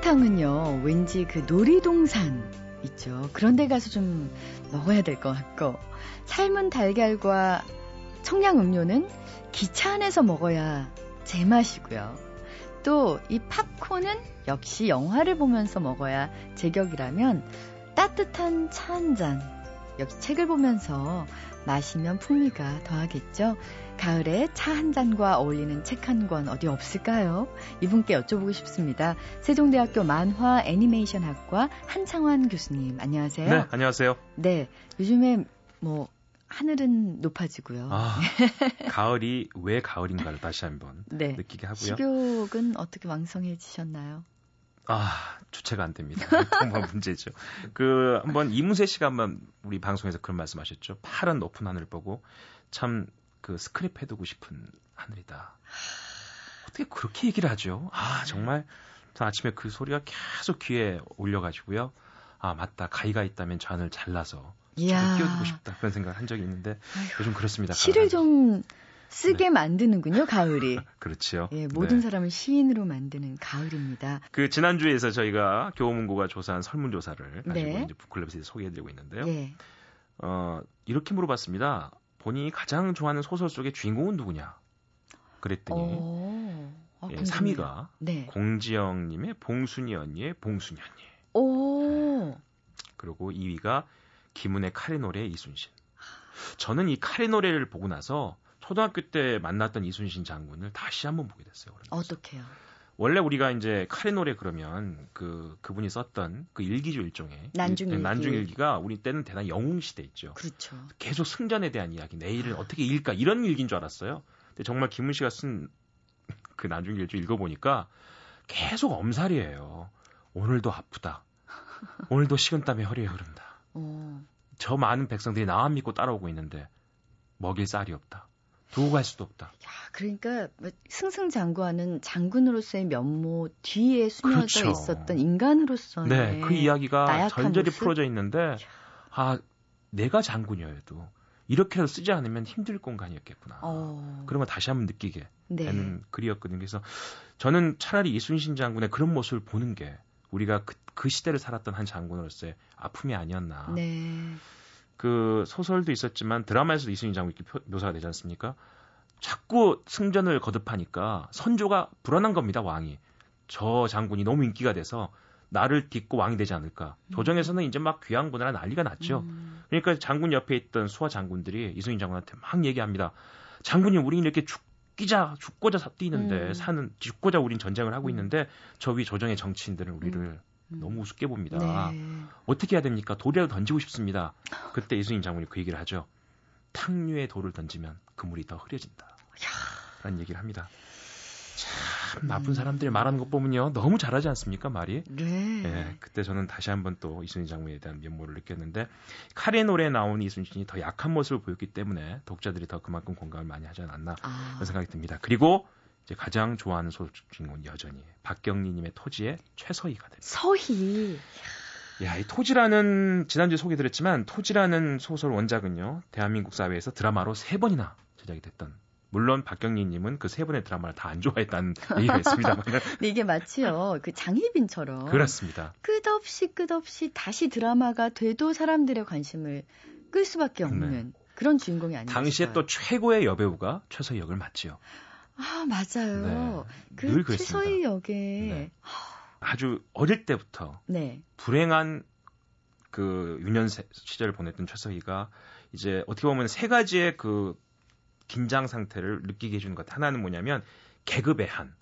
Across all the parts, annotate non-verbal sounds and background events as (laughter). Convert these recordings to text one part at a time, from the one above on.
솜사탕은요, 왠지 그 놀이동산 있죠. 그런 데 가서 좀 먹어야 될 것 같고, 삶은 달걀과 청량음료는 기차 안에서 먹어야 제맛이고요. 또 이 팝콘은 역시 영화를 보면서 먹어야 제격이라면 따뜻한 차 한 잔, 역시 책을 보면서 마시면 풍미가 더하겠죠. 가을에 차 한 잔과 어울리는 책 한 권 어디 없을까요? 이분께 여쭤보고 싶습니다. 세종대학교 만화 애니메이션 학과 한창환 교수님, 안녕하세요. 네, 안녕하세요. 네, 요즘에 뭐 하늘은 높아지고요. 아, (laughs) 가을이 왜 가을인가를 다시 한번 네. 느끼게 하고요. 식욕은 어떻게 왕성해지셨나요? 아, 주체가 안 됩니다. (laughs) 정말 문제죠. 그 한번 이문세 씨가 한번 우리 방송에서 그런 말씀 하셨죠. 파란 높은 하늘 보고 참 그 스크립 해두고 싶은 하늘이다. 어떻게 그렇게 얘기를 하죠? 아, 정말 저 아침에 그 소리가 계속 귀에 올려가지고요. 아, 맞다. 가위가 있다면 저 하늘 잘라서. 끼워두고 싶다. 그런 생각을 한 적이 있는데 요즘 그렇습니다. 시를. 좀 쓰게 만드는군요, 가을이. (laughs) 그렇지요. 예, 모든 네. 사람을 시인으로 만드는 가을입니다. 그 지난주에서 저희가 교보문고가 조사한 설문조사를 가지고 네. 이제 북클럽에서 소개해드리고 있는데요. 예. 어, 이렇게 물어봤습니다. 본인이 가장 좋아하는 소설 속의 주인공은 누구냐? 그랬더니 오, 아, 예, 궁금해요. 3위가 네. 공지영님의 봉순이 언니의 봉순이 언니. 오, 그리고 2위가 김은혜 카레 노래 이순신. 저는 이 카레 노래를 보고 나서 초등학교 때 만났던 이순신 장군을 다시 한번 보게 됐어요. 어떡해요. 원래 우리가 이제 카레 노래 그러면 그 그분이 썼던 그 일기죠 일종의 난중일기. 일- 난중일기가 우리 때는 대단히 영웅 시대 있죠. 그렇죠. 계속 승전에 대한 이야기, 내일을 어떻게 읽을까 이런 일기인 줄 알았어요. 근데 정말 김은 씨가 쓴 그 난중일기 읽어보니까 계속 엄살이에요. 오늘도 아프다. 오늘도 식은땀에 허리에 흐른다. 어, 저 많은 백성들이 나만 믿고 따라오고 있는데 먹일 쌀이 없다. 두고 갈 수도 없다. 야, 그러니까 뭐 승승장구하는 장군으로서의 면모 뒤에 숨어져 그렇죠. 있었던 인간으로서의 네, 그 이야기가 절절히 모습? 풀어져 있는데 아 내가 장군이어도 이렇게라도 쓰지 않으면 힘들 공간이었겠구나. 어, 그런 걸 다시 한번 느끼게 네. 되는 글이었거든요. 그래서 저는 차라리 이순신 장군의 그런 모습을 보는 게 우리가 그, 그 시대를 살았던 한 장군으로서의 아픔이 아니었나. 네. 그 소설도 있었지만 드라마에서도 이순신 장군이 묘사가 되지 않습니까? 자꾸 승전을 거듭하니까 선조가 불안한 겁니다, 왕이. 저 장군이 너무 인기가 돼서 나를 딛고 왕이 되지 않을까. 조정에서는 이제 막 귀양분하라 난리가 났죠. 음, 그러니까 장군 옆에 있던 수하 장군들이 이순신 장군한테 막 얘기합니다. 장군님, 우린 이렇게 죽기자, 죽고자 사- 뛰는데, 음. 사는, 죽고자 우린 전쟁을 하고 있는데, 저 위 조정의 정치인들은 우리를 음. 너무 우습게 봅니다. 네. 어떻게 해야 됩니까? 돌이라도 던지고 싶습니다. 그때 이순신 장군이 그 얘기를 하죠. 탕류에 돌을 던지면 그물이 더 흐려진다. 라는 얘기를 합니다. 참 나쁜 사람들이 말하는 것 보면요. 너무 잘하지 않습니까? 말이. 네. 예, 그때 저는 다시 한번 또 이순신 장군에 대한 면모를 느꼈는데 카레 노래에 나온 이순신이 더 약한 모습을 보였기 때문에 독자들이 더 그만큼 공감을 많이 하지 않았나 아, 그런 생각이 듭니다. 그리고 이제 가장 좋아하는 주인공은 여전히 박경리님의 토지의 최서희가 됩니다. 서희. 야, 이 토지라는 지난주에 소개드렸지만 토지라는 소설 원작은요 대한민국 사회에서 드라마로 세 번이나 제작이 됐던. 물론 박경리님은 그 세 번의 드라마를 다 안 좋아했다는 (laughs) 얘기가 있습니다만 근데 이게 마치요. 그 장희빈처럼 그렇습니다. 끝없이 끝없이 다시 드라마가 돼도 사람들의 관심을 끌 수밖에 없는 그런 주인공이 아니었어요. 네. 당시에 또 최고의 여배우가 최서희 역을 맡지요. 아 맞아요. 네, 그. 최서희 역에 네. 아주 어릴 때부터 네. 불행한 그 유년 세- 시절을 보냈던 최서희가 이제 어떻게 보면 세 가지의 그 긴장 상태를 느끼게 해주는 것. 하나는 뭐냐면 계급의 한,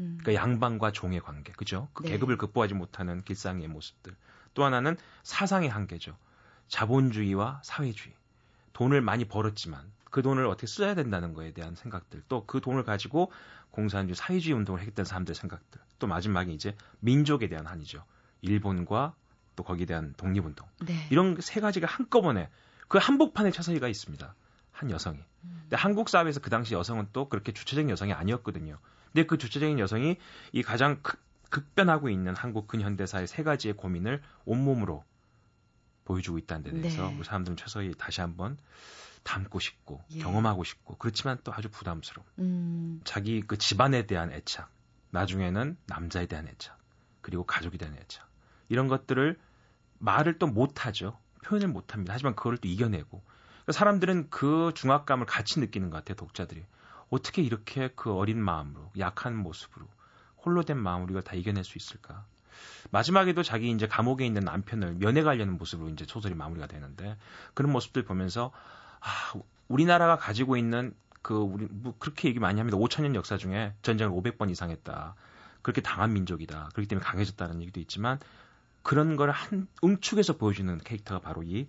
음. 그러니까 양반과 종의 관계, 그죠? 그 네. 계급을 극복하지 못하는 길상의 모습들. 또 하나는 사상의 한계죠. 자본주의와 사회주의. 돈을 많이 벌었지만 그 돈을 어떻게 써야 된다는 거에 대한 생각들. 또 그 돈을 가지고 공산주의, 사회주의 운동을 했던 사람들의 생각들. 또 마지막에 이제 민족에 대한 한이죠. 일본과 또 거기에 대한 독립운동. 네. 이런 세 가지가 한꺼번에 그 한복판에 차서희가 있습니다. 한 여성이. 근데 한국 사회에서 그 당시 여성은 또 그렇게 주체적인 여성이 아니었거든요. 근데 그 주체적인 여성이 이 가장 극, 급변하고 있는 한국 근현대사의 세 가지의 고민을 온몸으로 보여주고 있다는 데 대해서 네. 우리 사람들은 최서희 다시 한번 담고 싶고 예. 경험하고 싶고 그렇지만 또 아주 부담스러운 음. 자기 그 집안에 대한 애착 나중에는 남자에 대한 애착 그리고 가족이 되는 애착 이런 것들을 말을 또 못하죠. 표현을 못합니다. 하지만 그걸 또 이겨내고 그러니까 사람들은 그 중압감을 같이 느끼는 것 같아요. 독자들이 어떻게 이렇게 그 어린 마음으로 약한 모습으로 홀로 된 마음으로 이걸 다 이겨낼 수 있을까? 마지막에도 자기 이제 감옥에 있는 남편을 면회 가려는 모습으로 이제 소설이 마무리가 되는데 그런 모습들 보면서 아, 우리나라가 가지고 있는 그 우리 뭐 그렇게 얘기 많이 합니다. 5천 년 역사 중에 전쟁을 500번 이상 했다. 그렇게 당한 민족이다. 그렇기 때문에 강해졌다는 얘기도 있지만 그런 걸 한 응축해서 보여주는 캐릭터가 바로 이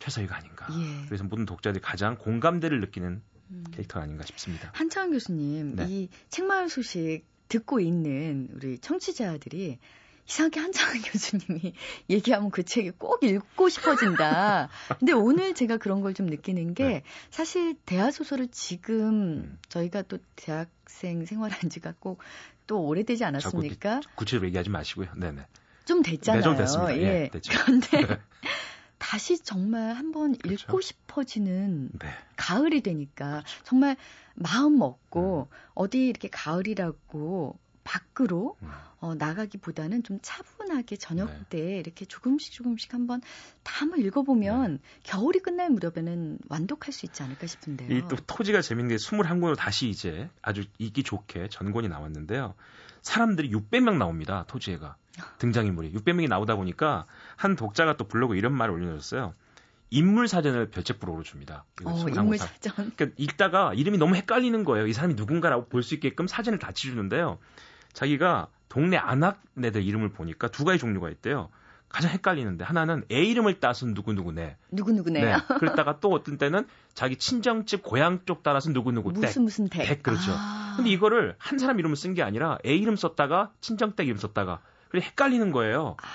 최서희가 아닌가. 예. 그래서 모든 독자들이 가장 공감대를 느끼는 음. 캐릭터가 아닌가 싶습니다. 한창 교수님, 네. 이 책마을 소식 듣고 있는 우리 청취자들이 이상하게 한창은 (laughs) 교수님이 얘기하면 그 책이 꼭 읽고 싶어진다. 근데 오늘 제가 그런 걸 좀 느끼는 게 네. 사실 대하 소설을 지금 음. 저희가 또 대학생 생활한 지가 꼭 또 오래되지 않았습니까? 구체적으로 얘기하지 마시고요. 네네. 좀 됐잖아요. 네, 좀 됐습니다. 예. 예 그런데 (laughs) 다시 정말 한번 그렇죠. 읽고 싶어지는 네. 가을이 되니까. 정말 마음 먹고 음. 어디 이렇게 가을이라고 밖으로 음. 어, 나가기보다는 좀 차분하게 저녁 네. 때 이렇게 조금씩 조금씩 한번 다 한번 읽어보면 네. 겨울이 끝날 무렵에는 완독할 수 있지 않을까 싶은데요. 이 또 토지가 재밌는 게 21권으로 다시 이제 아주 읽기 좋게 전권이 나왔는데요. 사람들이 600명 나옵니다. 토지애가. 등장인물이. 600명이 나오다 보니까 한 독자가 또 블로그 이런 말을 올려줬어요. 인물 사전을 별책부로 줍니다. 어, 인물 사전. 그러니까 읽다가 이름이 너무 헷갈리는 거예요. 이 사람이 누군가라고 볼 수 있게끔 사진을 다 치주는데요. 자기가 동네 안악네들 이름을 보니까 두 가지 종류가 있대요. 가장 헷갈리는데 하나는 애 이름을 따서 누구누구네. 누구누구네요. 네. 그랬다가 또 어떤 때는 자기 친정집 고향 쪽 따라서 누구누구 댁. 무슨 무슨 댁. 댁 그렇죠. 아. 근데 이거를 한 사람 이름을 쓴 게 아니라 애 이름 썼다가 친정 댁 이름 썼다가 그래 헷갈리는 거예요. 아.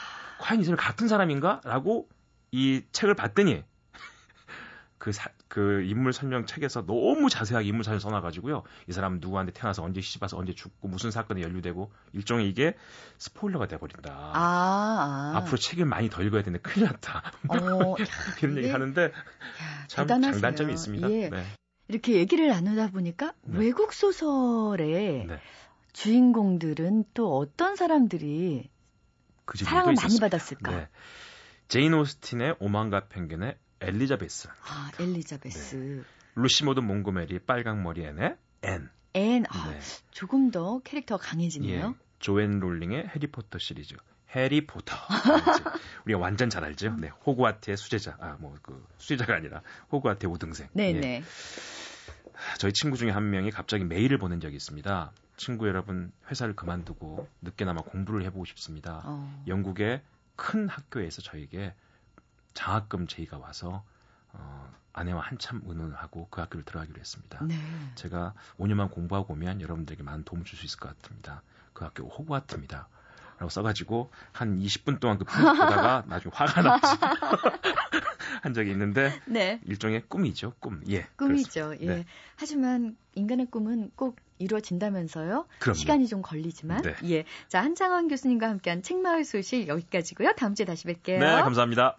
과연 이 사람이 같은 사람인가? 라고 이 책을 봤더니 그, 사, 그 인물 설명 책에서 너무 자세하게 인물 사진 써놔가지고요. 이 사람은 누구한테 태어나서 언제 시집와서 언제 죽고 무슨 사건에 연루되고 일종의 이게 스포일러가 돼버린다. 아, 아. 앞으로 책을 많이 더 읽어야 되는데 큰일 났다. 어, (laughs) 이런 얘기 하는데 야, 참 대단하세요. 장단점이 있습니다. 예. 네. 이렇게 얘기를 나누다 보니까 네. 외국 소설의 네. 주인공들은 또 어떤 사람들이 그 사랑을 많이 받았을까? 네. 제인 오스틴의 오만과 편견의 엘리자베스. 아, 엘리자베스. 네. 루시 모드 몽고메리 빨강 머리 앤의 앤. 앤. 아, 네. 조금 더 캐릭터가 강해지네요. 예. 조앤 롤링의 해리포터 시리즈. 해리포터. (laughs) 우리가 완전 잘 알죠. 네. 호그와트의 수제자. 아, 뭐 그 수제자가 아니라 호그와트의 우등생. 네, 예. 네. 저희 친구 중에 한 명이 갑자기 메일을 보낸 적이 있습니다. 친구 여러분, 회사를 그만두고 늦게나마 공부를 해보고 싶습니다. 어. 영국의 큰 학교에서 저에게 장학금 제의가 와서 어, 아내와 한참 의논을 하고 그 학교를 들어가기로 했습니다. 네. 제가 5년만 공부하고 오면 여러분들에게 많은 도움을 줄 수 있을 것 같습니다. 그 학교 호그와트입니다. 라고 써가지고 한 20분 동안 그 (laughs) 보다가 나중에 화가 났지. (laughs) 한 적이 있는데 네. 일종의 꿈이죠, 꿈. 예. 꿈이죠. 예. 네. 하지만 인간의 꿈은 꼭 이루어진다면서요. 그럼요. 시간이 좀 걸리지만. 네. 예. 자, 한창원 교수님과 함께한 책마을 소식 여기까지고요. 다음 주에 다시 뵐게요. 네, 감사합니다.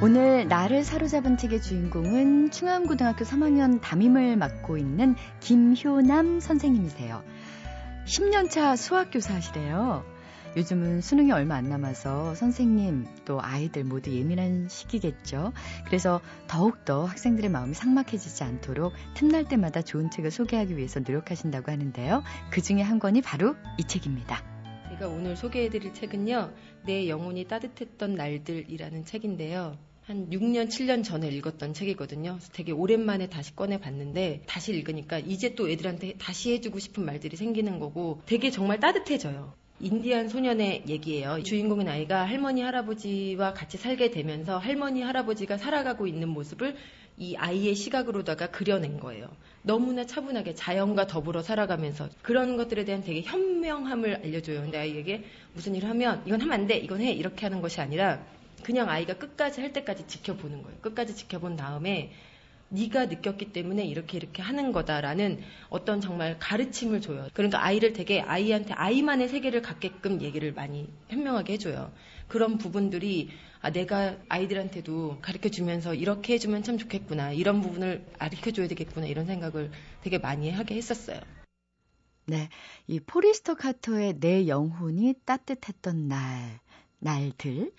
오늘 나를 사로잡은 책의 주인공은 충암고등학교 3학년 담임을 맡고 있는 김효남 선생님이세요. 10년차 수학교사 하시래요. 요즘은 수능이 얼마 안 남아서 선생님 또 아이들 모두 예민한 시기겠죠. 그래서 더욱더 학생들의 마음이 삭막해지지 않도록 틈날 때마다 좋은 책을 소개하기 위해서 노력하신다고 하는데요. 그 중에 한 권이 바로 이 책입니다. 제가 오늘 소개해드릴 책은요. 내 영혼이 따뜻했던 날들이라는 책인데요. 한 6년, 7년 전에 읽었던 책이거든요. 되게 오랜만에 다시 꺼내봤는데 다시 읽으니까 이제 또 애들한테 다시 해주고 싶은 말들이 생기는 거고 되게 정말 따뜻해져요. 인디안 소년의 얘기예요. 주인공인 아이가 할머니, 할아버지와 같이 살게 되면서 할머니, 할아버지가 살아가고 있는 모습을 이 아이의 시각으로다가 그려낸 거예요. 너무나 차분하게 자연과 더불어 살아가면서 그런 것들에 대한 되게 현명함을 알려줘요. 근데 아이에게 무슨 일을 하면 이건 하면 안 돼, 이건 해 이렇게 하는 것이 아니라 그냥 아이가 끝까지 할 때까지 지켜보는 거예요. 끝까지 지켜본 다음에 네가 느꼈기 때문에 이렇게 이렇게 하는 거다라는 어떤 정말 가르침을 줘요. 그러니까 아이를 되게 아이한테 아이만의 세계를 갖게끔 얘기를 많이 현명하게 해줘요. 그런 부분들이 아, 내가 아이들한테도 가르쳐 주면서 이렇게 해주면 참 좋겠구나. 이런 부분을 가르쳐 줘야 되겠구나. 이런 생각을 되게 많이 하게 했었어요. 네. 이 포리스터 카터의 내 영혼이 따뜻했던 날. 날들.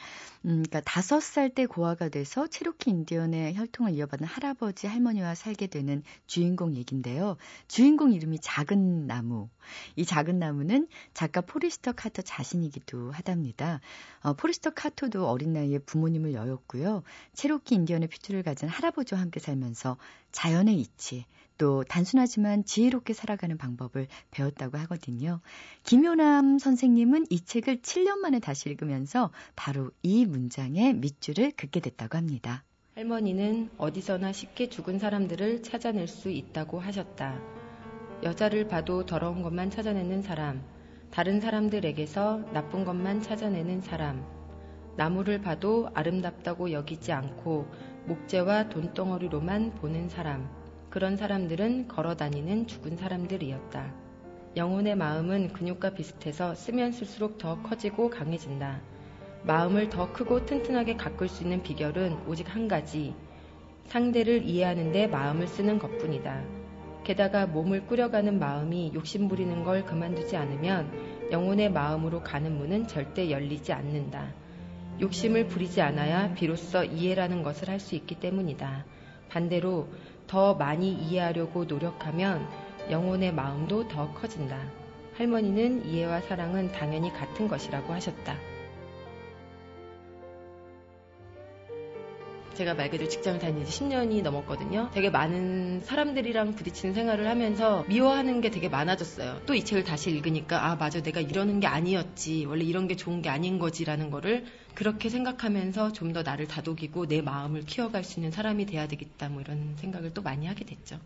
음, 그러니까 다섯 살 때 고아가 돼서 체로키 인디언의 혈통을 이어받는 할아버지 할머니와 살게 되는 주인공 얘긴데요. 주인공 이름이 작은 나무. 이 작은 나무는 작가 포리스터 카터 자신이기도 하답니다. 어, 포리스터 카터도 어린 나이에 부모님을 여의었고요. 체로키 인디언의 핏줄을 가진 할아버지와 함께 살면서 자연의 이치, 또 단순하지만 지혜롭게 살아가는 방법을 배웠다고 하거든요. 김효남 선생님은 이 책을 7년 만에 다시 읽으면서 바로 이 문장의 밑줄을 긋게 됐다고 합니다. 할머니는 어디서나 쉽게 죽은 사람들을 찾아낼 수 있다고 하셨다. 여자를 봐도 더러운 것만 찾아내는 사람, 다른 사람들에게서 나쁜 것만 찾아내는 사람, 나무를 봐도 아름답다고 여기지 않고 목재와 돈덩어리로만 보는 사람, 그런 사람들은 걸어 다니는 죽은 사람들이었다. 영혼의 마음은 근육과 비슷해서 쓰면 쓸수록 더 커지고 강해진다. 마음을 더 크고 튼튼하게 가꿀 수 있는 비결은 오직 한 가지. 상대를 이해하는데 마음을 쓰는 것 뿐이다. 게다가 몸을 꾸려가는 마음이 욕심 부리는 걸 그만두지 않으면 영혼의 마음으로 가는 문은 절대 열리지 않는다. 욕심을 부리지 않아야 비로소 이해라는 것을 할 수 있기 때문이다. 반대로 더 많이 이해하려고 노력하면 영혼의 마음도 더 커진다. 할머니는 이해와 사랑은 당연히 같은 것이라고 하셨다. 제가 말 그대로 직장을 다닌 지 10년이 넘었거든요. 되게 많은 사람들이랑 부딪히는 생활을 하면서 미워하는 게 되게 많아졌어요. 또 이 책을 다시 읽으니까 아 맞아 내가 이러는 게 아니었지 원래 이런 게 좋은 게 아닌 거지라는 거를 그렇게 생각하면서 좀 더 나를 다독이고 내 마음을 키워갈 수 있는 사람이 돼야 되겠다 뭐 이런 생각을 또 많이 하게 됐죠.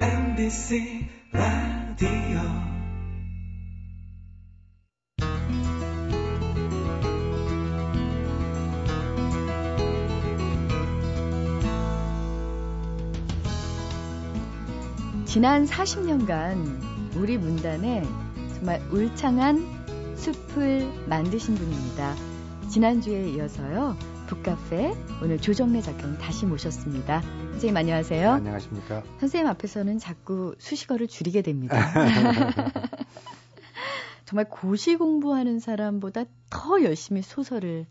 MBC 라디오 지난 40년간 우리 문단에 정말 울창한 숲을 만드신 분입니다. 지난주에 이어서요. 북카페 오늘 조정래 작가님 다시 모셨습니다. 선생님 안녕하세요. 네, 안녕하십니까. 선생님 앞에서는 자꾸 수식어를 줄이게 됩니다. (laughs) 정말 고시 공부하는 사람보다 더 열심히 소설을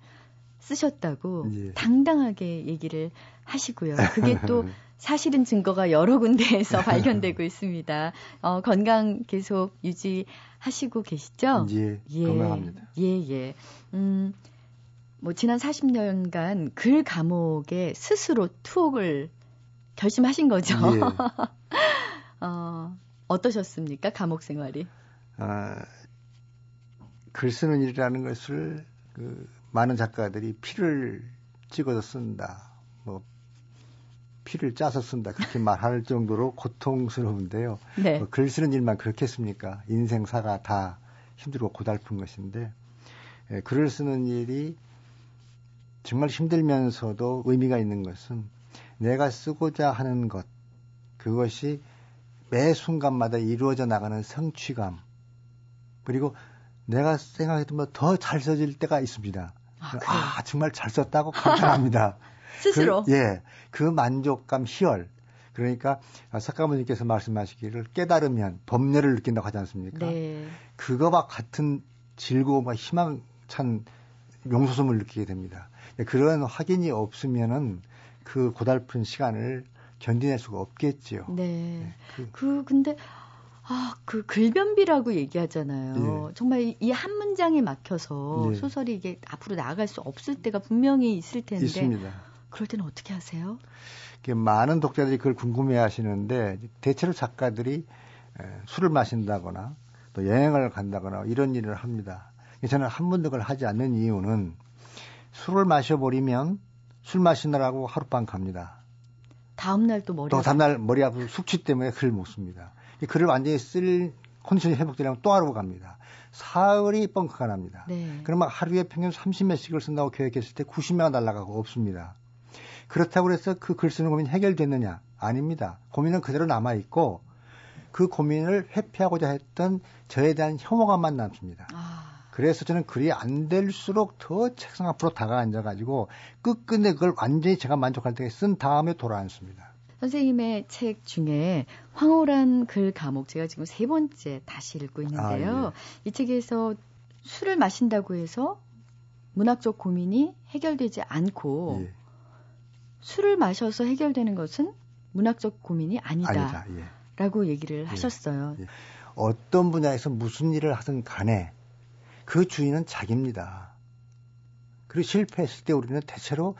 쓰셨다고 예. 당당하게 얘기를 하시고요. 그게 (laughs) 또 사실은 증거가 여러 군데에서 (laughs) 발견되고 있습니다. 어, 건강 계속 유지 하시고 계시죠? 예, 예 건강합니다. 예, 예. 음, 뭐 지난 40년간 글 감옥에 스스로 투옥을 결심하신 거죠? 예. (laughs) 어, 어떠셨습니까? 감옥 생활이? 아, 글 쓰는 일이라는 것을 그 많은 작가들이 피를 찍어서 쓴다. 뭐 피를 짜서 쓴다 그렇게 말할 정도로 고통스러운데요. 네. 뭐 글 쓰는 일만 그렇겠습니까? 인생사가 다 힘들고 고달픈 것인데 예, 글을 쓰는 일이 정말 힘들면서도 의미가 있는 것은 내가 쓰고자 하는 것 그것이 매 순간마다 이루어져 나가는 성취감 그리고 내가 생각했던 것보다 더잘 써질 때가 있습니다. 아, 아 정말 잘 썼다고 감탄합니다. (laughs) 스스로. 그, 예. 그 만족감, 희열. 그러니까 석가모님께서 말씀하시기를 깨달으면 법례를 느낀다고 하지 않습니까? 네. 그거와 같은 즐거움과 희망찬 용소숨을 느끼게 됩니다. 그런 확인이 없으면은 그 고달픈 시간을 견디낼 수가 없겠지요. 네. 네. 그, 그, 근데 아, 그 글변비라고 얘기하잖아요. 예. 정말 이 한 문장에 막혀서 예. 소설이 이게 앞으로 나아갈 수 없을 때가 분명히 있을 텐데. 있습니다. 그럴 때는 어떻게 하세요? 많은 독자들이 그걸 궁금해 하시는데 대체로 작가들이 술을 마신다거나 또 여행을 간다거나 이런 일을 합니다. 저는 한 번도 그걸 하지 않는 이유는 술을 마셔버리면 술 마시느라고 하룻밤 갑니다. 다음날 또 머리 또 다음날 머리 아프고 숙취 때문에 글을 못 씁니다. 글을 완전히 쓸 컨디션이 회복되려면 또 하루 갑니다. 사흘이 뻥크가 납니다. 네. 그러면 하루에 평균 30몇씩을 쓴다고 계획했을 때 90명가 날라가고 없습니다. 그렇다고 해서 그 글 쓰는 고민이 해결됐느냐? 아닙니다. 고민은 그대로 남아 있고 그 고민을 회피하고자 했던 저에 대한 혐오감만 남습니다. 아. 그래서 저는 글이 안 될수록 더 책상 앞으로 다가앉아 가지고 끝끝내 그걸 완전히 제가 만족할 때 쓴 다음에 돌아앉습니다. 선생님의 책 중에 황홀한 글 감옥 제가 지금 세 번째 다시 읽고 있는데요. 아, 예. 이 책에서 술을 마신다고 해서 문학적 고민이 해결되지 않고 예. 술을 마셔서 해결되는 것은 문학적 고민이 아니다. 아니다. 예. 라고 얘기를 예. 하셨어요. 예. 어떤 분야에서 무슨 일을 하든 간에 그 주인은 자기입니다. 그리고 실패했을 때 우리는 대체로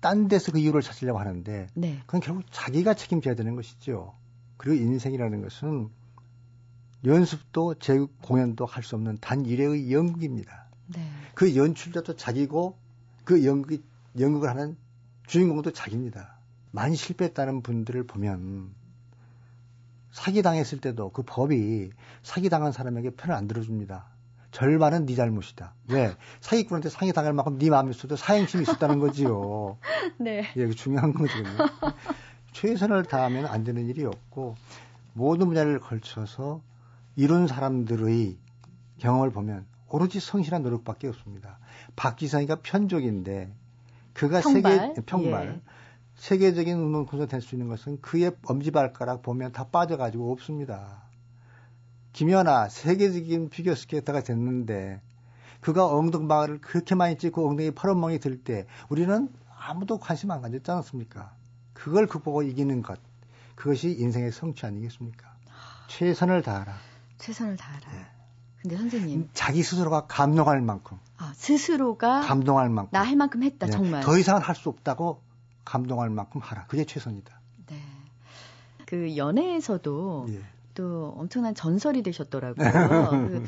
딴 데서 그 이유를 찾으려고 하는데 네. 그건 결국 자기가 책임져야 되는 것이죠. 그리고 인생이라는 것은 연습도 제 공연도 할 수 없는 단 일회의 연극입니다. 네. 그 연출자도 자기고 그 연극 연극을 하는 주인공도 자기입니다. 많이 실패했다는 분들을 보면 사기 당했을 때도 그 법이 사기 당한 사람에게 편을 안 들어줍니다. 절반은 네 잘못이다. 왜? 사기꾼한테 상해 당할 만큼 네 마음에 있어도 사행심이 있었다는 거지요. (laughs) 네. 예, 그 중요한 거거든요. (laughs) 최선을 다하면 안 되는 일이 없고 모든 분야를 걸쳐서 이룬 사람들의 경험을 보면 오로지 성실한 노력밖에 없습니다. 박지성이가 편족인데 그가 평발? 세계 평발 예. 세계적인 음악 콘서트 될수 있는 것은 그의 엄지발가락 보면 다 빠져가지고 없습니다. 김연아 세계적인 피겨 스케이터가 됐는데 그가 엉덩방아를 그렇게 많이 찍고 엉덩이 파란멍이 들 때 우리는 아무도 관심 안 가졌지 않았습니까? 그걸 극복하고 이기는 것 그것이 인생의 성취 아니겠습니까? 최선을 다하라. 최선을 다하라. 네. 근데 선생님 자기 스스로가 감동할 만큼 아, 스스로가 감동할 만큼 나 할 만큼 했다 네. 정말 더 이상은 할 수 없다고 감동할 만큼 하라. 그게 최선이다. 네. 그 연애에서도 예. 또 엄청난 전설이 되셨더라고요. (laughs) 그,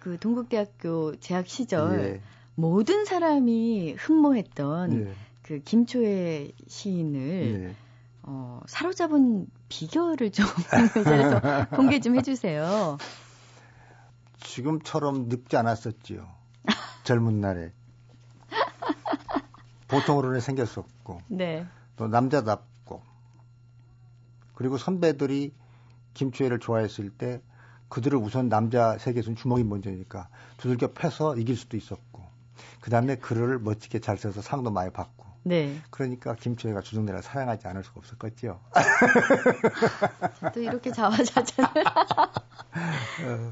그 동국대학교 재학 시절 예. 모든 사람이 흠모했던 예. 그 김초의 시인을 예. 어, 사로잡은 비결을 좀 (laughs) 자리에서 공개 좀 해주세요. 지금처럼 늙지 않았었지요. 젊은 날에. 보통으로는 생겼었고. (laughs) 네. 또 남자답고. 그리고 선배들이 김추혜를 좋아했을 때 그들을 우선 남자 세계에서는 주먹이 먼저니까 두들겨 패서 이길 수도 있었고 그 다음에 글을 멋지게 잘 써서 상도 많이 받고 네. 그러니까 김추혜가 주정대를 사랑하지 않을 수가 없었겠지요. 또 이렇게 자화자찬을.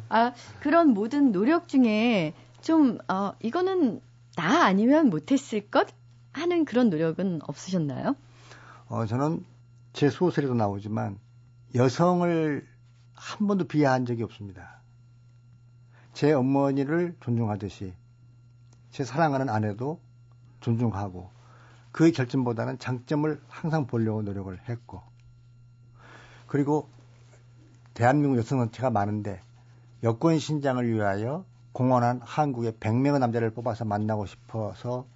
아 그런 모든 노력 중에 좀 어, 이거는 나 아니면 못했을 것 하는 그런 노력은 없으셨나요? 어 저는 제 소설에도 나오지만 여성을 한 번도 비하한 적이 없습니다. 제 어머니를 존중하듯이 제 사랑하는 아내도 존중하고 그의 결점보다는 장점을 항상 보려고 노력을 했고 그리고 대한민국 여성 단체가 많은데 여권 신장을 위하여 공헌한 한국의 100명의 남자를 뽑아서 만나고 싶어서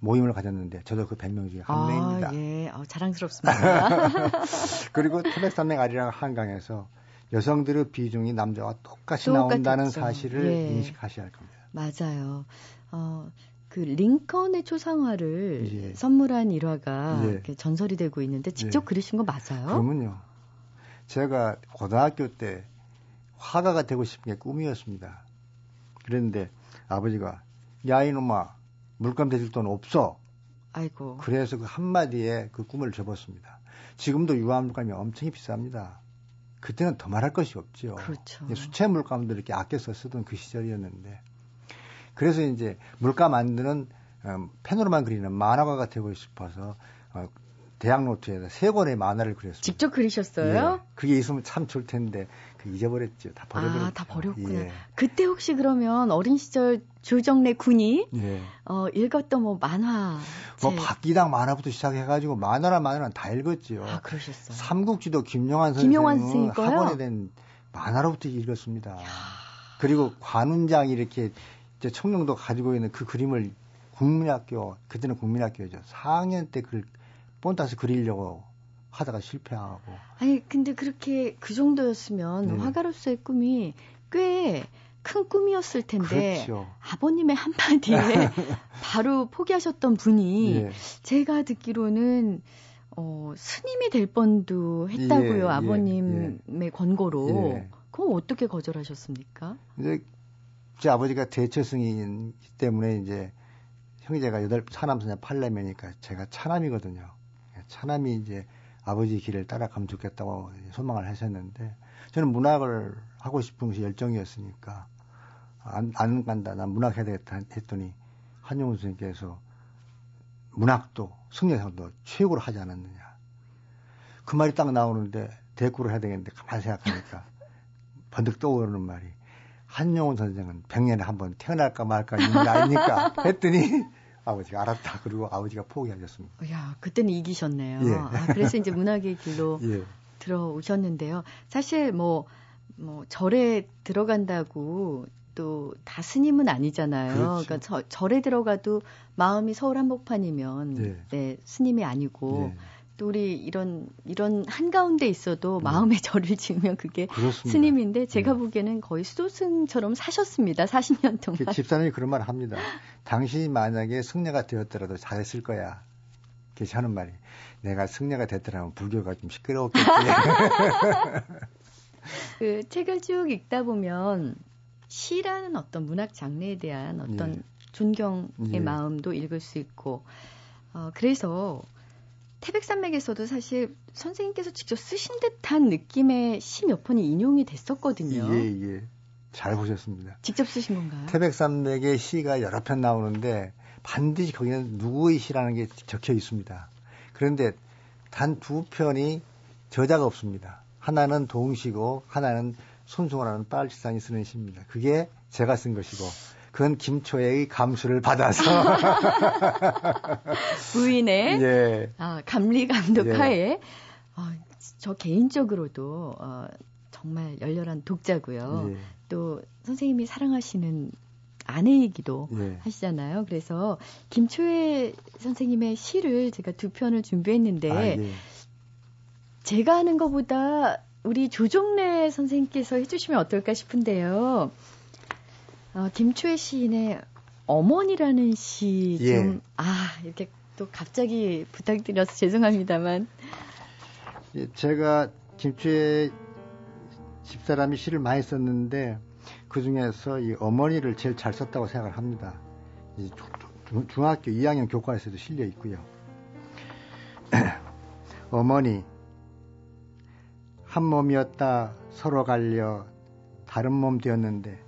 모임을 가졌는데 저도 그 100명 중에 한 아, 명입니다. 예, 어, 자랑스럽습니다. (laughs) 그리고 태백산맥 아리랑 한강에서 여성들의 비중이 남자와 똑같이 나온다는 똑같았죠. 사실을 예. 인식하셔야 할 겁니다. 맞아요. 어, 그 링컨의 초상화를 예. 선물한 일화가 예. 전설이 되고 있는데 직접 예. 그리신 거 맞아요? 그러면요. 제가 고등학교 때 화가가 되고 싶은 게 꿈이었습니다. 그랬는데 아버지가 야 이놈아 물감 대줄 돈 없어. 아이고. 그래서 그 한마디에 그 꿈을 접었습니다. 지금도 유화 물감이 엄청 비쌉니다. 그때는 더 말할 것이 없죠. 그렇죠. 수채 물감도 이렇게 아껴서 쓰던 그 시절이었는데. 그래서 이제 물감 만드는 음, 펜으로만 그리는 만화가가 되고 싶어서 어, 대학 노트에다 세 권의 만화를 그렸습니다. 직접 그리셨어요? 예, 그게 있으면 참 좋을 텐데 그 잊어버렸죠. 다 버려버렸죠. 아, 다 버렸구나. 예. 그때 혹시 그러면 어린 시절 조정래 군이 예. 어, 읽었던 뭐 만화 뭐 박기당 만화부터 시작해 가지고 만화나 만화는 다 읽었지요. 아 그러셨어요. 삼국지도 김용환 선생님 학원에 된 만화로부터 읽었습니다. 야. 그리고 관운장이 이렇게 이제 청룡도 가지고 있는 그 그림을 국민학교 그때는 국민학교죠. 4학년 때 그 본따서 그리려고 하다가 실패하고. 아니 근데 그렇게 그 정도였으면 네. 화가로서의 꿈이 꽤 큰 꿈이었을 텐데 그렇죠. 아버님의 한마디에 (laughs) 바로 포기하셨던 분이 예. 제가 듣기로는 어, 스님이 될 뻔도 했다고요. 예, 예, 아버님의 권고로. 예. 그럼 어떻게 거절하셨습니까? 이제 제 아버지가 대처승이기 때문에 이제 형제가 여덟 사남선녀 팔남이니까 제가 차남이거든요. 차남이 이제 아버지 길을 따라가면 좋겠다고 소망을 하셨는데 저는 문학을 하고 싶은 것이 열정이었으니까 안, 안 간다. 난 문학 해야 되겠다 했더니 한용운 선생님께서 문학도 승려상도 최고로 하지 않았느냐. 그 말이 딱 나오는데 대꾸를 해야 되겠는데 가만히 생각하니까 (laughs) 번뜩 떠오르는 말이 한용운 선생은 100년에 한 번 태어날까 말까 있는 아닙니까? (laughs) 했더니 아버지가 알았다. 그리고 아버지가 포기하셨습니다. 야, 그때는 이기셨네요. 예. 아, 그래서 이제 문학의 길로 (laughs) 예. 들어오셨는데요. 사실 뭐, 뭐, 절에 들어간다고 또 다 스님은 아니잖아요. 그렇죠. 러니까 저, 절에 들어가도 마음이 서울 한복판이면 예. 네, 스님이 아니고 예. 또 우리 이런 이런 한가운데 있어도 음. 마음의 (laughs) 절을 지으면 그게 그렇습니다. 스님인데 제가 예. 보기에는 거의 수도승처럼 사셨습니다. 40년 동안. 그 집사람이 그런 말을 합니다. 당신이 만약에 승려가 되었더라도 잘했을 거야. 이렇게 하는 말이. 내가 승려가 됐더라면 불교가 좀 시끄러웠겠지. (laughs) (laughs) 그 책을 쭉 읽다 보면 시라는 어떤 문학 장르에 대한 어떤 예. 존경의 예. 마음도 읽을 수 있고 어, 그래서 태백산맥에서도 사실 선생님께서 직접 쓰신 듯한 느낌의 시몇 번이 인용이 됐었거든요. 예, 예. 잘 보셨습니다. 직접 쓰신 건가요? 태백산맥의 시가 여러 편 나오는데 반드시 거기는 누구의 시라는 게 적혀 있습니다. 그런데 단 두 편이 저자가 없습니다. 하나는 동시고 하나는 손승호라는 빨치산이 쓰는 시입니다. 그게 제가 쓴 것이고 그건 김초애의 감수를 받아서 (laughs) 부인의 예. 아, 감리 감독 예. 하에 어, 저 개인적으로도 어, 정말 열렬한 독자고요. 예. 또 선생님이 사랑하시는 아내이기도 예. 하시잖아요. 그래서 김초애 선생님의 시를 제가 두 편을 준비했는데 아, 예. 제가 하는 것보다 우리 조종래 선생님께서 해주시면 어떨까 싶은데요. 어, 김초애 시인의 어머니라는 시 좀, 예. 아, 이렇게 또 갑자기 부탁드려서 죄송합니다만. 예, 제가 김치의 집사람이 시를 많이 썼는데 그 중에서 이 어머니를 제일 잘 썼다고 생각을 합니다. 이 중- 중학교 2학년 교과에서도 실려 있고요. (clears throat) 어머니 한 몸이었다 서로 갈려 다른 몸 되었는데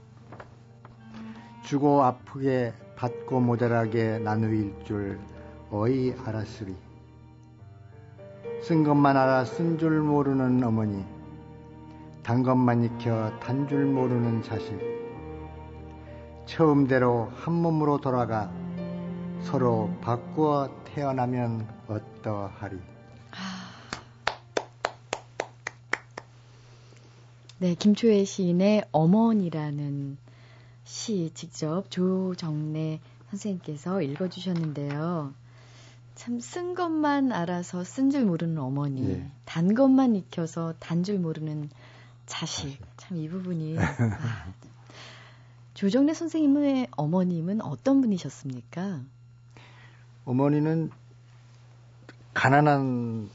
주고 아프게 받고 모자라게 나누일 줄 어이 알았으리. 쓴 것만 알아 쓴 줄 모르는 어머니, 단 것만 익혀 단 줄 모르는 자식, 처음대로 한 몸으로 돌아가 서로 바꾸어 태어나면 어떠하리. 네, 김초애 시인의 어머니라는 시 직접 조정래 선생님께서 읽어주셨는데요. 참 쓴 것만 알아서 쓴 줄 모르는 어머니, 예. 단 것만 익혀서 단 줄 모르는 자식. 참 이 부분이. (laughs) 아, 조정래 선생님의 어머님은 어떤 분이셨습니까? 어머니는 가난한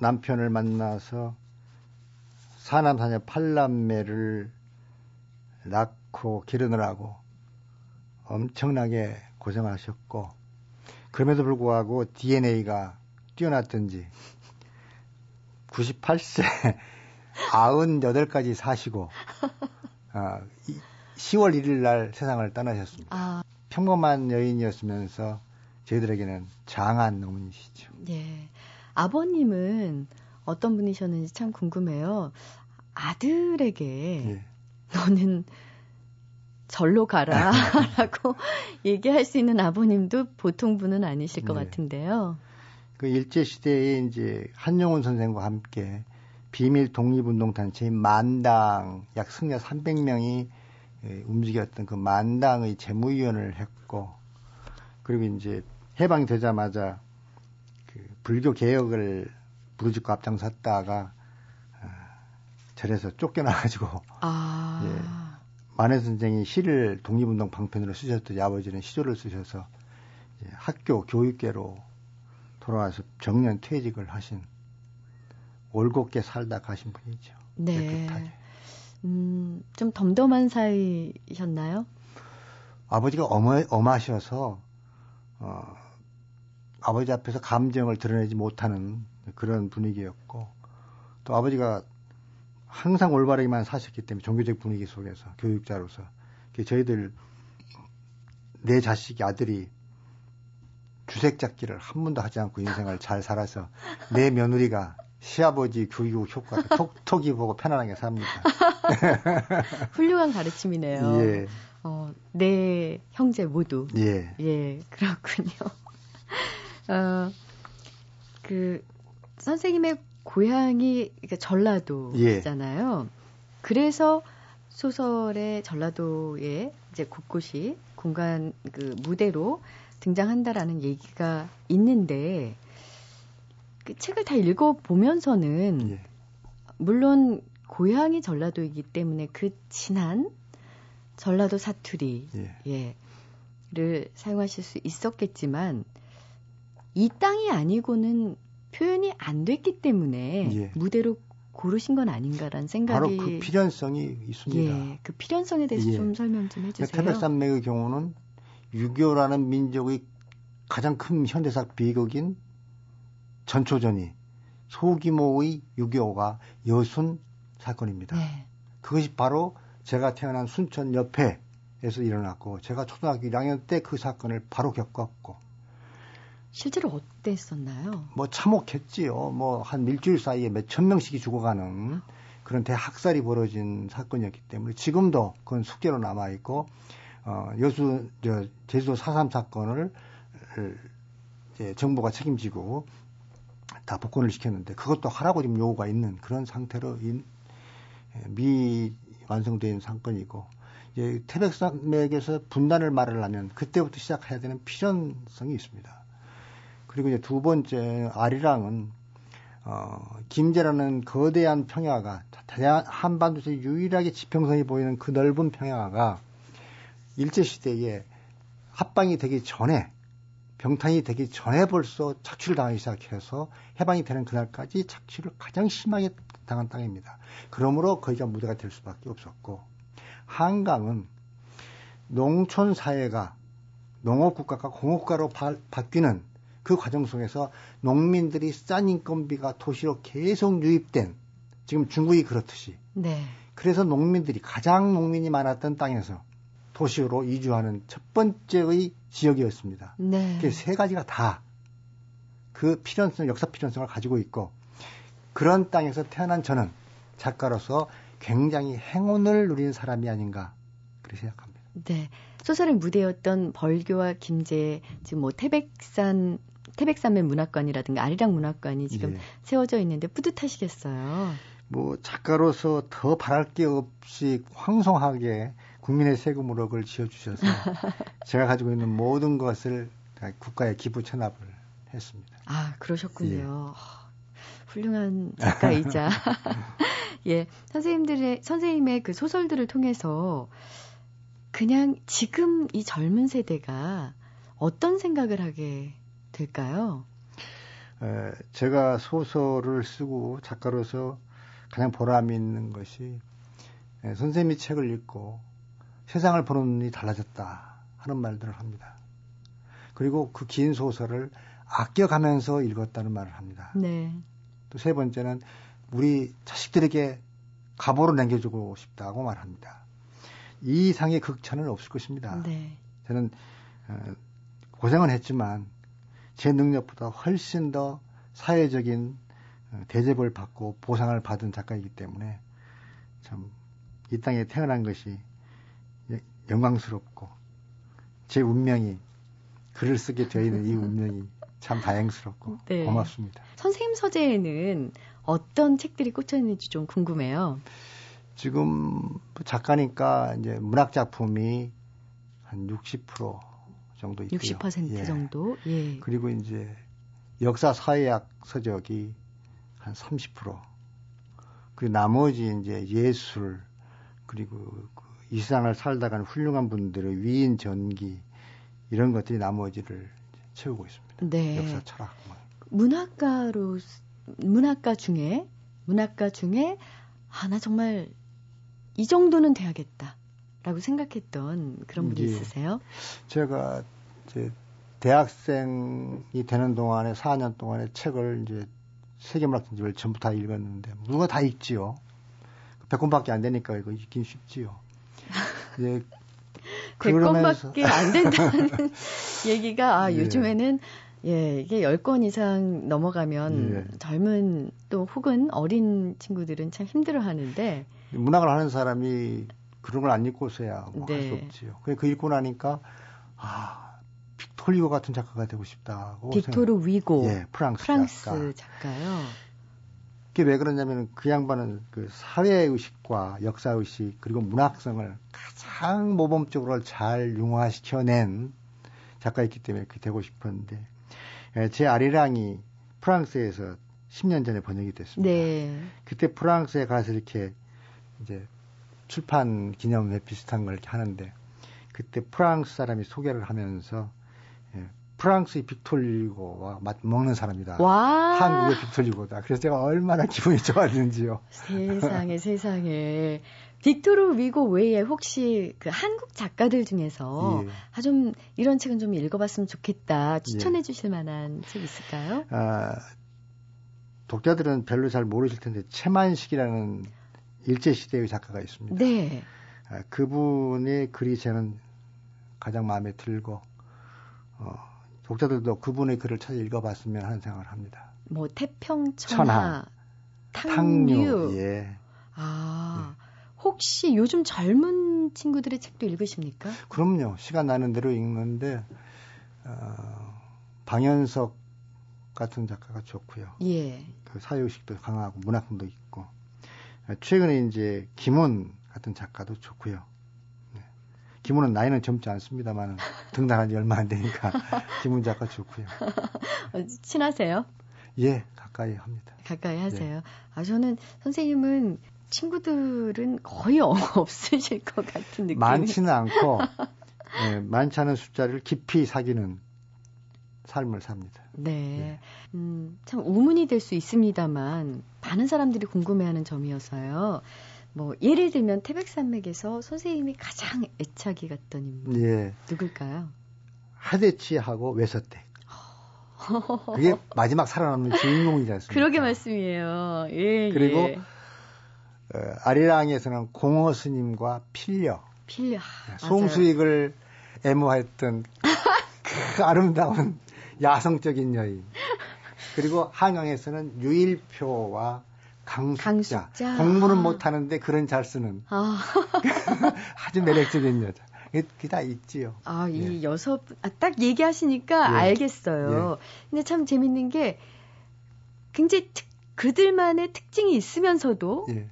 남편을 만나서 사남 사녀 팔남매를 낳고 기르느라고 엄청나게 고생하셨고 그럼에도 불구하고 DNA가 뛰어났던지 98세 98까지 사시고 (laughs) 아, 이- 10월 1일 날 세상을 떠나셨습니다. 아, 평범한 여인이었으면서 저희들에게는 장한 어머니시죠. 예. 아버님은 어떤 분이셨는지 참 궁금해요. 아들에게 예. 너는 절로 가라 (laughs) 라고 얘기할 수 있는 아버님도 보통 분은 아니실 것 네. 같은데요. 그 일제 시대에 이제 한용운 선생과 함께 비밀 독립운동 단체인 만당 약 승려 300명이 예, 움직였던 그 만당의 재무위원을 했고 그리고 이제 해방이 되자마자 그 불교 개혁을 부르짖고 앞장섰다가 아, 절에서 쫓겨나가지고 아, 만해 선생이 시를 독립운동 방편으로 쓰셨더니 아버지는 시조를 쓰셔서 학교 교육계로 돌아와서 정년 퇴직을 하신 올곧게 살다 가신 분이죠. 네. 깨끗하게. 음, 좀 덤덤한 사이셨나요? 아버지가 어마, 엄하셔서, 어, 아버지 앞에서 감정을 드러내지 못하는 그런 분위기였고, 또 아버지가 항상 올바르게만 사셨기 때문에 종교적 분위기 속에서 교육자로서 저희들 내 자식이 아들이 주색 잡기를 한 번도 하지 않고 인생을 잘 살아서 내 며느리가 시아버지 교육 효과를 톡톡이 보고 편안하게 삽니다. (laughs) 훌륭한 가르침이네요. 예. 어, 네 형제 모두. 예. 예, 그렇군요. (laughs) 어, 그 선생님의 고향이 전라도잖아요. 예. 그래서 소설의 전라도의 이제 곳곳이 공간 그 무대로 등장한다라는 얘기가 있는데 그 책을 다 읽어 보면서는 예. 물론 고향이 전라도이기 때문에 그 진한 전라도 사투리 예. 를 사용하실 수 있었겠지만 이 땅이 아니고는 표현이 안 됐기 때문에 예. 무대로 고르신 건 아닌가라는 생각이 바로 그 필연성이 있습니다. 예, 그 필연성에 대해서 예. 좀 설명 좀 해주세요. 태백산맥의 경우는 유교라는 민족의 가장 큰 현대사 비극인 전초전이 소규모의 유교가 여순 사건입니다. 네. 그것이 바로 제가 태어난 순천 옆에에서 일어났고 제가 초등학교 1학년 때 그 사건을 바로 겪었고 실제로 어땠었나요? 뭐 참혹했지요. 뭐 한 일주일 사이에 몇 천 명씩이 죽어가는 그런 대학살이 벌어진 사건이었기 때문에 지금도 그건 숙제로 남아 있고 어 여수 저 제주도 4.3 사건을 이제 정부가 책임지고 다 복권을 시켰는데 그것도 하라고 지금 요구가 있는 그런 상태로 인, 미 완성된 사건이고 이제 태백산맥에서 분단을 말하려면 그때부터 시작해야 되는 필연성이 있습니다. 그리고 이제 두 번째 아리랑은 어, 김제라는 거대한 평야가 한반도에서 유일하게 지평선이 보이는 그 넓은 평야가 일제 시대에 합방이 되기 전에 병탄이 되기 전에 벌써 착취를 당하기 시작해서 해방이 되는 그날까지 착취를 가장 심하게 당한 땅입니다. 그러므로 거기가 무대가 될 수밖에 없었고 한강은 농촌 사회가 농업 국가가 공업 국가로 바, 바뀌는 그 과정 속에서 농민들이 싼 인건비가 도시로 계속 유입된 지금 중국이 그렇듯이 네. 그래서 농민들이 가장 농민이 많았던 땅에서 도시로 이주하는 첫 번째의 지역이었습니다. 네. 그세 가지가 다 그 필연성, 역사 필연성을 가지고 있고 그런 땅에서 태어난 저는 작가로서 굉장히 행운을 누린 사람이 아닌가 그렇게 생각합니다. 네. 소설의 무대였던 벌교와 김제, 지금 뭐 태백산 태백산맥 문학관이라든가 아리랑 문학관이 지금 예. 세워져 있는데 뿌듯하시겠어요. 뭐 작가로서 더 바랄 게 없이 황송하게 국민의 세금으로 그걸 지어주셔서 (laughs) 제가 가지고 있는 모든 것을 국가에 기부 체납을 했습니다. 아 그러셨군요. 예. 훌륭한 작가이자 (laughs) (laughs) 예 선생님들의 선생님의 그 소설들을 통해서 그냥 지금 이 젊은 세대가 어떤 생각을 하게 될까요? 에, 제가 소설을 쓰고 작가로서 가장 보람 있는 것이 에, 선생님이 책을 읽고 세상을 보는 눈이 달라졌다 하는 말들을 합니다. 그리고 그 긴 소설을 아껴가면서 읽었다는 말을 합니다. 네. 또 세 번째는 우리 자식들에게 가보로 남겨주고 싶다고 말합니다. 이 이상의 극찬은 없을 것입니다. 네. 저는 어, 고생은 했지만 제 능력보다 훨씬 더 사회적인 어, 대접을 받고 보상을 받은 작가이기 때문에 참 이 땅에 태어난 것이 영광스럽고 제 운명이 글을 쓰게 되어 있는 이 운명이 참 다행스럽고 네. 고맙습니다. 선생님 서재에는 어떤 책들이 꽂혀 있는지 좀 궁금해요. 지금 작가니까 이제 문학 작품이 한 60% 정도 있고요. 60% 예. 정도. 예. 그리고 이제 역사 사회학 서적이 한 30%. 그리고 나머지 이제 예술 그리고 그 이 세상을 살다가는 훌륭한 분들의 위인 전기 이런 것들이 나머지를 채우고 있습니다. 네. 역사 철학. 뭐. 문학가로 문학가 중에 문학가 중에 하나 정말 이 정도는 돼야겠다 라고 생각했던 그런 분이 예. 있으세요? 제가 이제 대학생이 되는 동안에 4년 동안에 책을 이제 세계문학 전집을 전부 다 읽었는데 누가 다 읽지요. 100권밖에 안 되니까 이거 읽긴 쉽지요. 이제 그러면서 100권밖에 안 된다는 (laughs) 얘기가 아, 예. 요즘에는 예, 이게 10권 이상 넘어가면 예. 젊은 또 혹은 어린 친구들은 참 힘들어 하는데 문학을 하는 사람이 그런 걸 안 읽고서야 뭐할수 네. 없지요. 그그 읽고 나니까 아 빅토리오 같은 작가가 되고 싶다고 빅토르 위고 예, 프랑스, 프랑스 작가. 작가 요. 그게 왜 그러냐면 그 양반은 그 사회의식과 역사의식 그리고 문학성을 가장 모범적으로 잘 융화시켜낸 작가였기 때문에 그렇게 되고 싶었는데 예, 제 아리랑이 프랑스에서 10년 전에 번역이 됐습니다. 네. 그때 프랑스에 가서 이렇게 이제 출판 기념회 비슷한 걸 이렇게 하는데 그때 프랑스 사람이 소개를 하면서 예, 프랑스의 빅톨리고와 맞 먹는 사람이다. 와. 한국의 빅톨리고다. 그래서 제가 얼마나 기분이 좋았는지요. 세상에 세상에. 빅토르 위고 외에 혹시 그 한국 작가들 중에서 예. 아, 좀 이런 책은 좀 읽어봤으면 좋겠다 추천해 주실 만한 책 있을까요? 아, 독자들은 별로 잘 모르실 텐데 채만식이라는 일제 시대의 작가가 있습니다. 네. 아, 그분의 글이 저는 가장 마음에 들고 어, 독자들도 그분의 글을 찾아 읽어봤으면 하는 생각을 합니다. 뭐 태평천하, 천하, 탕류. 예. 아 혹시 요즘 젊은 친구들의 책도 읽으십니까? 그럼요. 시간 나는 대로 읽는데 어, 방현석 같은 작가가 좋고요. 예. 그 사회의식도 강하고 문학성도 있고 어, 최근에 이제 김훈 같은 작가도 좋고요. 네. 김훈은 나이는 젊지 않습니다만 등단한 지 얼마 안 되니까 (laughs) 김훈 작가 좋고요. 어, 친하세요? 예, 가까이 합니다. 가까이 네. 하세요. 아 저는 선생님은 친구들은 거의 (laughs) 없으실 것 같은 느낌. 많지는 않고 (laughs) 예, 많지 않은 숫자를 깊이 사귀는 삶을 삽니다. 네. 음, 참 우문이 될 수 있습니다만 많은 사람들이 궁금해하는 점이어서요. 뭐 예를 들면 태백산맥에서 선생님이 가장 애착이 갔던 인물 예, 누굴까요? 하대치하고 외서댁. 그게 (laughs) 마지막 살아남는 주인공이지 않습니까? 그러게 말씀이에요. 예. 그리고 예. 어, 아리랑에서는 공허 스님과 필려, 필요. 아, 맞아요. 송수익을 애모했던 (laughs) 그 아름다운 야성적인 여인. 그리고 한강에서는 유일표와 강숙자. 강숙자. 공부는 아. 못하는데 글은 잘 쓰는 아, (laughs) 아주 매력적인 여자. 그게 다 있지요. 아, 이 예. 여섯, 아, 딱 얘기하시니까 예. 알겠어요. 근데 참 재밌는 게 굉장히 특, 그들만의 특징이 있으면서도 예.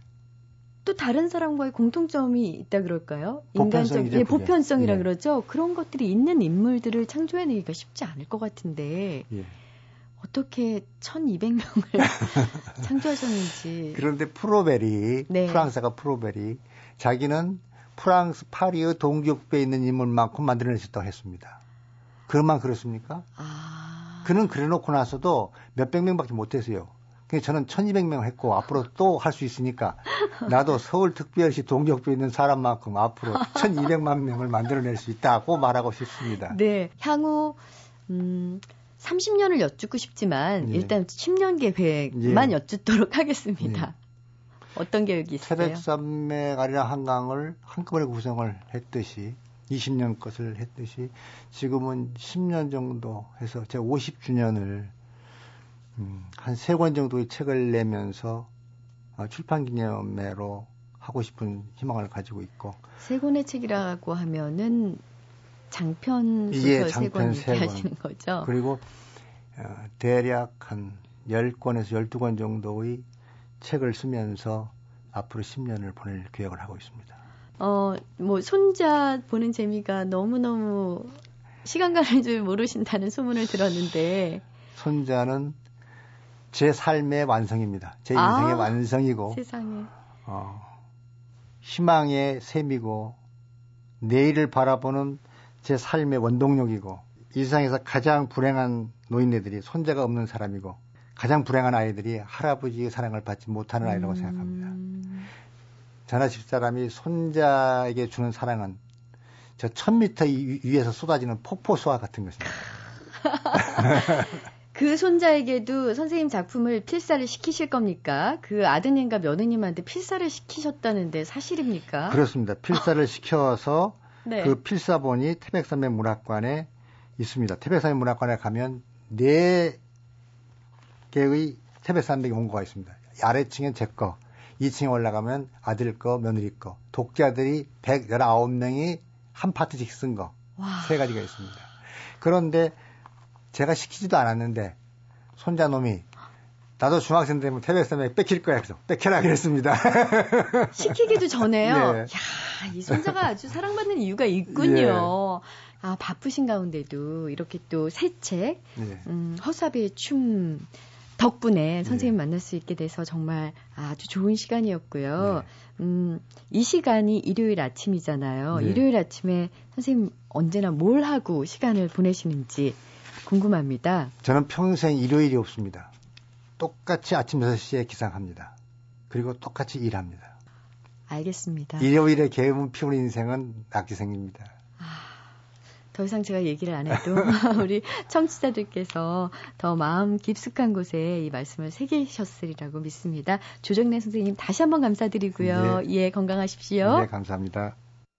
또 다른 사람과의 공통점이 있다 그럴까요? 보편성이죠, 예. 보편성이라 예. 그러죠. 그런 것들이 있는 인물들을 창조해내기가 쉽지 않을 것 같은데 예. 어떻게 1,200명을 (laughs) 창조하셨는지. 그런데 프로베리, 네. 프랑스가 프로베리, 자기는 프랑스 파리의 동기옥배에 있는 인물만큼 만들어낼 수 있다고 했습니다. 그만 그렇습니까? 아, 그는 그래놓고 나서도 몇백 명밖에 못했어요. 저는 1200명 했고 앞으로 또 할 수 있으니까 나도 서울특별시 동기옥배에 있는 사람만큼 앞으로 1200만 명을 만들어낼 수 있다고 말하고 싶습니다. 네, 향후 음, 30년을 여쭙고 싶지만 예. 일단 10년 계획만 예. 여쭙도록 하겠습니다. 어떤 계획이 있으세요? 태백산맥 아리랑 한강을 한꺼번에 구성을 했듯이 20년 것을 했듯이 지금은 10년 정도 해서 제가 50주년을 음, 한세 권 정도의 책을 내면서 어, 출판 기념회로 하고 싶은 희망을 가지고 있고 세 권의 책이라고 하면은 장편 예, 소설 세권 장편 세 권. 얘기하시는 거죠? 그리고 어, 대략 한 10권에서 12권 정도의 책을 쓰면서 앞으로 10년을 보낼 계획을 하고 있습니다. 어, 뭐 손자 보는 재미가 너무너무 시간 가는 줄 모르신다는 소문을 들었는데 손자는 제 삶의 완성입니다. 제 아, 인생의 완성이고 세상에 어, 희망의 셈이고 내일을 바라보는 제 삶의 원동력이고 이 세상에서 가장 불행한 노인네들이 손자가 없는 사람이고 가장 불행한 아이들이 할아버지의 사랑을 받지 못하는 아이라고 음. 생각합니다. 저나 집사람이 손자에게 주는 사랑은 저 1000m 위에서 쏟아지는 폭포수와 같은 것입니다. (laughs) (laughs) 그 손자에게도 선생님 작품을 필사를 시키실 겁니까? 그 아드님과 며느님한테 필사를 시키셨다는데 사실입니까? 그렇습니다. 필사를 (laughs) 시켜서 네. 그 필사본이 태백산맥 문학관에 있습니다. 태백산맥 문학관에 가면 네 개의 태백산맥 원고가 있습니다. 아래층엔 제 거, 2층에 올라가면 아들 거, 며느리 거, 독자들이 119명이 한 파트씩 쓴 거, 와. 세 가지가 있습니다. 그런데 제가 시키지도 않았는데 손자놈이 나도 중학생 되면 태백산맥 뺏길 거야 그래서 뺏겨라 그랬습니다. (laughs) 시키기도 전에요. 네. 야, 이 손자가 아주 사랑받는 이유가 있군요. 아, 바쁘신 가운데도 이렇게 또 새 책, 네. 음, 허사비의 춤 덕분에 선생님 만날 수 있게 돼서 정말 아주 좋은 시간이었고요. 음, 이 시간이 일요일 아침이잖아요. 네. 일요일 아침에 선생님 언제나 뭘 하고 시간을 보내시는지 궁금합니다. 저는 평생 일요일이 없습니다. 똑같이 아침 6시에 기상합니다. 그리고 똑같이 일합니다. 알겠습니다. 일요일에 개음 피우는 인생은 낙지생입니다. 더 이상 제가 얘기를 안 해도 (laughs) 우리 청취자들께서 더 마음 깊숙한 곳에 이 말씀을 새기셨으리라고 믿습니다. 조정래 선생님 다시 한번 감사드리고요. 예, 건강하십시오. 네, 감사합니다.